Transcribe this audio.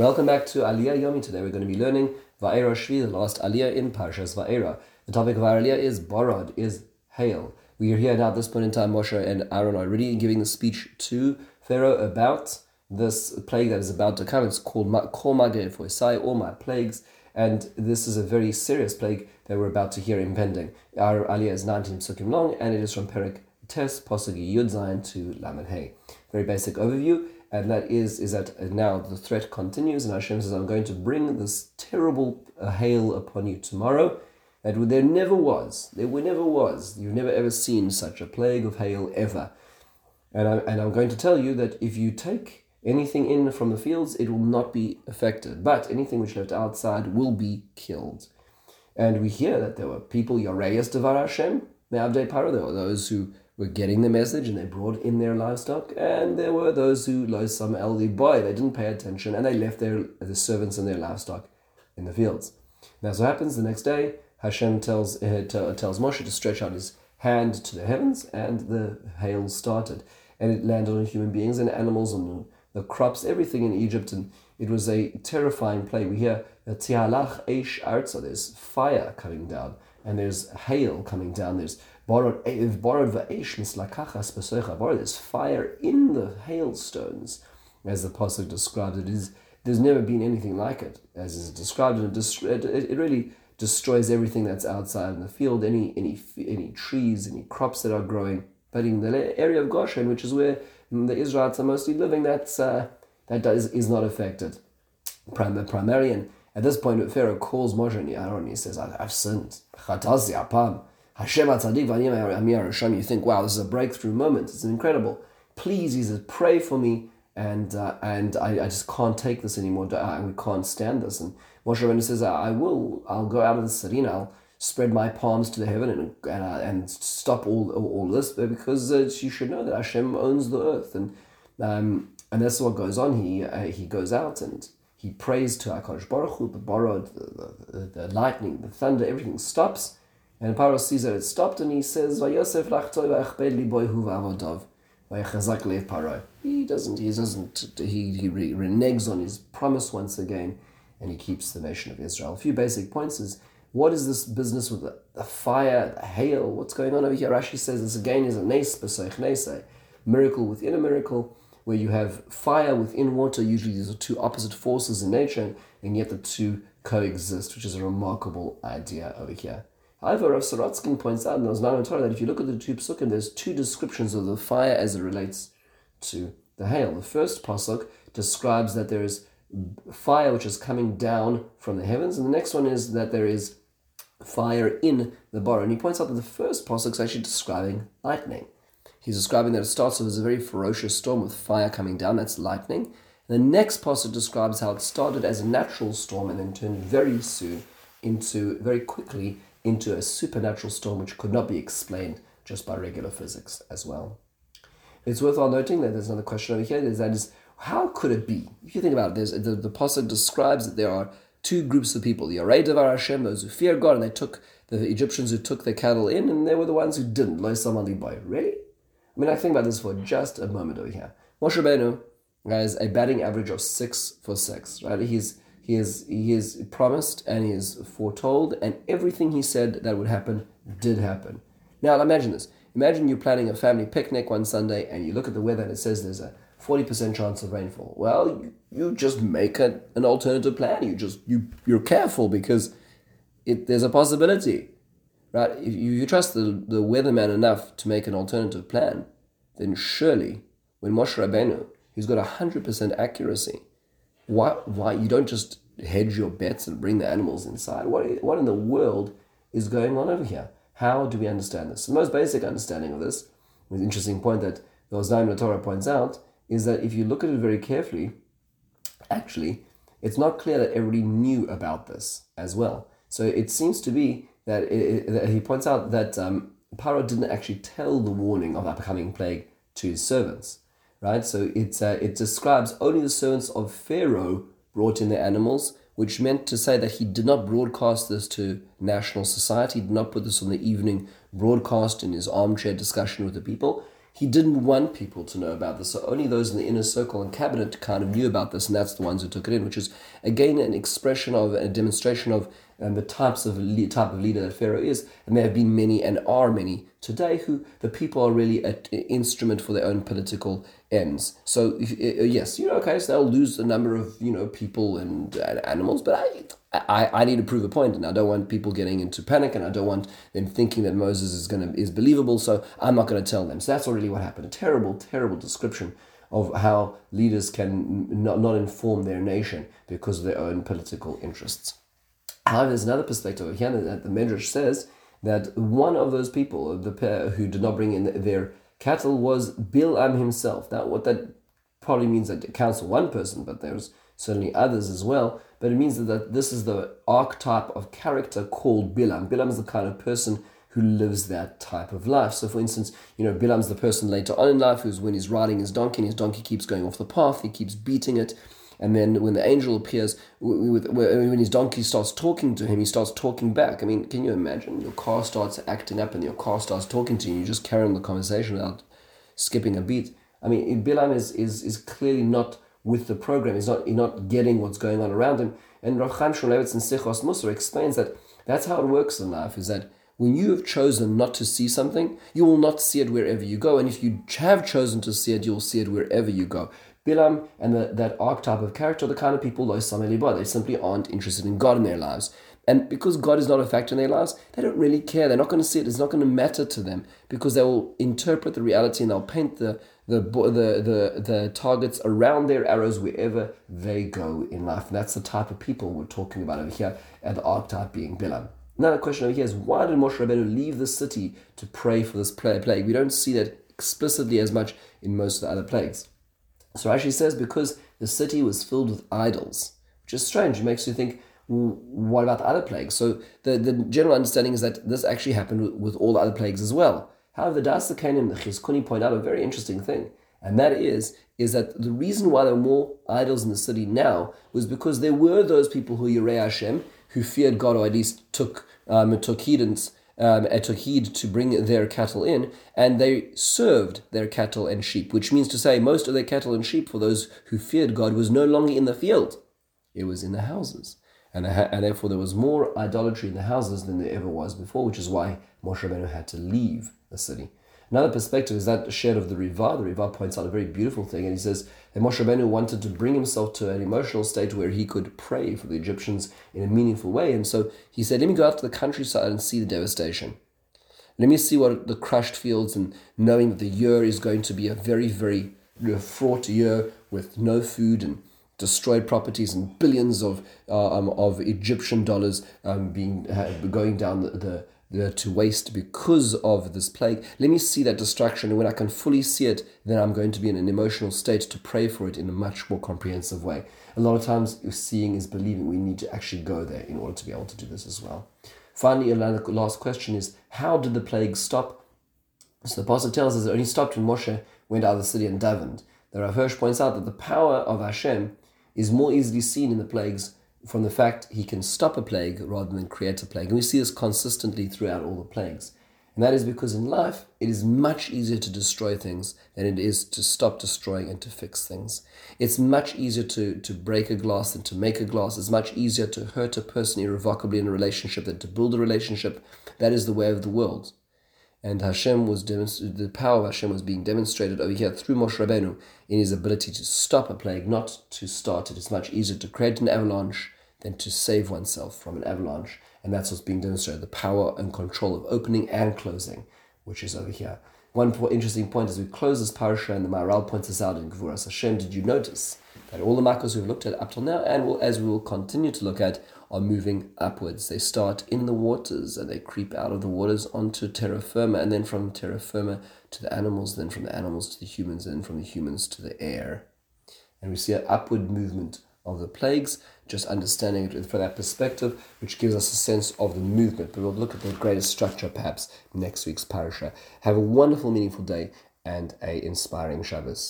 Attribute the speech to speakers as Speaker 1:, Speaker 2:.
Speaker 1: Welcome back to Aliyah Yomi. Today we're going to be learning Va'era Shvi, the last Aliyah in Parshas Va'era. The topic of our Aliyah is Borod, is hail. We are here now at this point in time, Moshe and Aaron are already giving the speech to Pharaoh about this plague that is about to come. It's called Kol Magefosai, all my plagues. And this is a very serious plague that we're about to hear impending. Our Aliyah is 19 psukim long, and it is from Perik Tes, Posagi Yud to Lamed Hey. Very basic overview and that is is that now the threat continues, and Hashem says, "I'm going to bring this terrible uh, hail upon you tomorrow." That there never was, there never was. You've never ever seen such a plague of hail ever, and I, and I'm going to tell you that if you take anything in from the fields, it will not be affected, but anything which left outside will be killed. And we hear that there were people Yareas Devar Hashem, Me'avdei Paro, there were those who were getting the message and they brought in their livestock, and there were those who lost some elderly boy, they didn't pay attention, and they left their the servants and their livestock in the fields. Now, so happens the next day, Hashem tells uh, tells Moshe to stretch out his hand to the heavens, and the hail started, and it landed on human beings and animals and the crops, everything in Egypt, and it was a terrifying plague. We hear Tialach Eish Arza, there's fire coming down, and there's hail coming down. There's borrowed va'esh mislakachas besoicha. Borrowed there's fire in the hailstones, as the pasuk described it. Is there's never been anything like it, as is described, and it, it, it really destroys everything that's outside in the field, any any any trees, any crops that are growing. But in the area of Goshen, which is where the Israelites are mostly living, that's uh, that does, is not affected. Prim- primarily, and at this point, Pharaoh calls Moshe and Aaron. He says, "I've sinned. apam." Hashem Hashem. You think, "Wow, this is a breakthrough moment. It's incredible." Please, he says, "Pray for me." And uh, and I, I just can't take this anymore. I, can't stand this. And Moshe Rabbeinu says, "I will. I'll go out of the city and I'll spread my palms to the heaven and and, uh, and stop all all this because uh, you should know that Hashem owns the earth and um, and that's what goes on. He uh, he goes out and he prays to Hakadosh Baruch Hu, the borrowed, the, the, the, lightning, the thunder, everything stops, and Paro sees that it stopped, and he says, "Vayosef lachtoi va'achbed liboy hu v'avodov." Paro. He doesn't. He doesn't. He he reneges on his promise once again, and he keeps the nation of Israel. A few basic points is what is this business with the, the fire, the hail? What's going on over here? Rashi says this again is a nes b'seich nesei, miracle within a miracle where you have fire within water. Usually, these are two opposite forces in nature, and yet the two coexist, which is a remarkable idea over here. However, Rav Sorotzkin points out and in Oznaim LaTorah that if you look at the two psukim, there's two descriptions of the fire as it relates to the hail. The first pasuk describes that there is fire which is coming down from the heavens, and the next one is that there is fire in the bar. And he points out that the first pasuk is actually describing lightning. He's describing that it starts off as a very ferocious storm with fire coming down, that's lightning. The next passage describes how it started as a natural storm and then turned very soon into, very quickly, into a supernatural storm which could not be explained just by regular physics as well. It's worthwhile noting that there's another question over here, is that is, how could it be? If you think about it, the, the passage describes that there are two groups of people, the Yarei Devar Hashem, those who fear God, and they took the Egyptians who took their cattle in, and they were the ones who didn't. Lo Boy. Really? I mean, I think about this for just a moment over here. Moshe Rabbeinu has a batting average of six for six, right? He's he is he is promised and he is foretold, and everything he said that would happen did happen. Now imagine this. Imagine you're planning a family picnic one Sunday and you look at the weather and it says there's a 40% chance of rainfall. Well, you, you just make a, an alternative plan. You just you you're careful because it there's a possibility right? If you, you trust the, the weatherman enough to make an alternative plan, then surely when Moshe Rabbeinu, who's got 100% accuracy, why, why you don't just hedge your bets and bring the animals inside? What, what in the world is going on over here? How do we understand this? The most basic understanding of this, an interesting point that the Oznaim Torah points out, is that if you look at it very carefully, actually, it's not clear that everybody knew about this as well. So it seems to be that, it, that he points out that um, Paro didn't actually tell the warning of that coming plague to his servants, right? So it, uh, it describes only the servants of Pharaoh brought in their animals, which meant to say that he did not broadcast this to national society, he did not put this on the evening broadcast in his armchair discussion with the people. he didn't want people to know about this. So only those in the inner circle and cabinet kind of knew about this, and that's the ones who took it in, which is again an expression of a demonstration of um, the types of type of leader that Pharaoh is. And there have been many and are many today who the people are really an instrument for their own political ends. So yes, you know, okay, so they'll lose a number of you know people and, and animals, but I I, I need to prove a point and I don't want people getting into panic and I don't want them thinking that Moses is gonna is believable, so I'm not gonna tell them. So that's already what happened. A terrible, terrible description of how leaders can not, not inform their nation because of their own political interests. However, there's another perspective here that the Medrash says that one of those people, the pair who did not bring in their cattle, was Bilam himself. Now, what that probably means that it counts for one person, but there's certainly others as well but it means that this is the archetype of character called Bilam. Bilam is the kind of person who lives that type of life. So, for instance, you know, Bilam's the person later on in life who's when he's riding his donkey and his donkey keeps going off the path, he keeps beating it. And then when the angel appears, when his donkey starts talking to him, he starts talking back. I mean, can you imagine? Your car starts acting up and your car starts talking to you. You just carry on the conversation without skipping a beat. I mean, Bilam is, is, is clearly not with the program. He's not, he's not getting what's going on around him. And Rav Chaim Shmulevitz in Sichos Musar explains that that's how it works in life, is that when you have chosen not to see something, you will not see it wherever you go. And if you have chosen to see it, you'll see it wherever you go. Bilam and the, that archetype of character, the kind of people, they simply aren't interested in God in their lives. And because God is not a factor in their lives, they don't really care. They're not going to see it. It's not going to matter to them because they will interpret the reality and they'll paint the, the, the, the, the targets around their arrows wherever they go in life. And that's the type of people we're talking about over here, and the archetype being Bilam. Another question over here is why did Moshe Rabbeinu leave the city to pray for this plague? We don't see that explicitly as much in most of the other plagues. So Rashi says because the city was filled with idols, which is strange. It makes you think, what about the other plagues? So the, the general understanding is that this actually happened with, with all the other plagues as well. However, the Da'as Zekenim, the Chizkuni point out a very interesting thing, and that is is that the reason why there are more idols in the city now was because there were those people who Yirei Hashem, who feared God, or at least took um, took heedance, um, took heed to bring their cattle in, and they served their cattle and sheep, which means to say most of their cattle and sheep for those who feared God was no longer in the field; it was in the houses and, and therefore there was more idolatry in the houses than there ever was before, which is why Moshe Rabbeinu had to leave the city. Another perspective is that shared of the Riva. The Riva points out a very beautiful thing, and he says that Moshe Rabbeinu wanted to bring himself to an emotional state where he could pray for the Egyptians in a meaningful way, and so he said, "Let me go out to the countryside and see the devastation. Let me see what the crushed fields, and knowing that the year is going to be a very, very fraught year with no food and destroyed properties and billions of uh, um, of Egyptian dollars um, being uh, going down the, the, the, Uh, to waste because of this plague. Let me see that destruction, and when I can fully see it, then I'm going to be in an emotional state to pray for it in a much more comprehensive way. A lot of times, seeing is believing. We need to actually go there in order to be able to do this as well. Finally, another last question is: How did the plague stop? So the pasuk tells us it only stopped when Moshe went out of the city and davened. The Rav Hirsch points out that the power of Hashem is more easily seen in the plagues from the fact he can stop a plague rather than create a plague. And we see this consistently throughout all the plagues. And that is because in life, it is much easier to destroy things than it is to stop destroying and to fix things. It's much easier to, to break a glass than to make a glass. It's much easier to hurt a person irrevocably in a relationship than to build a relationship. That is the way of the world and Hashem was the power of Hashem was being demonstrated over here through Moshe Rabbeinu in his ability to stop a plague, not to start it. It's much easier to create an avalanche than to save oneself from an avalanche, and that's what's being demonstrated: the power and control of opening and closing, which is over here. One interesting point as we close this parasha, and the Maharal points us out in Gevuras Hashem. Did you notice that all the makkos we've looked at up till now, and will, as we will continue to look at, are moving upwards. They start in the waters and they creep out of the waters onto terra firma, and then from terra firma to the animals, then from the animals to the humans, and then from the humans to the air. And we see an upward movement of the plagues, just understanding it from that perspective, which gives us a sense of the movement. But we'll look at the greater structure perhaps next week's parasha. Have a wonderful, meaningful day and a inspiring Shabbos.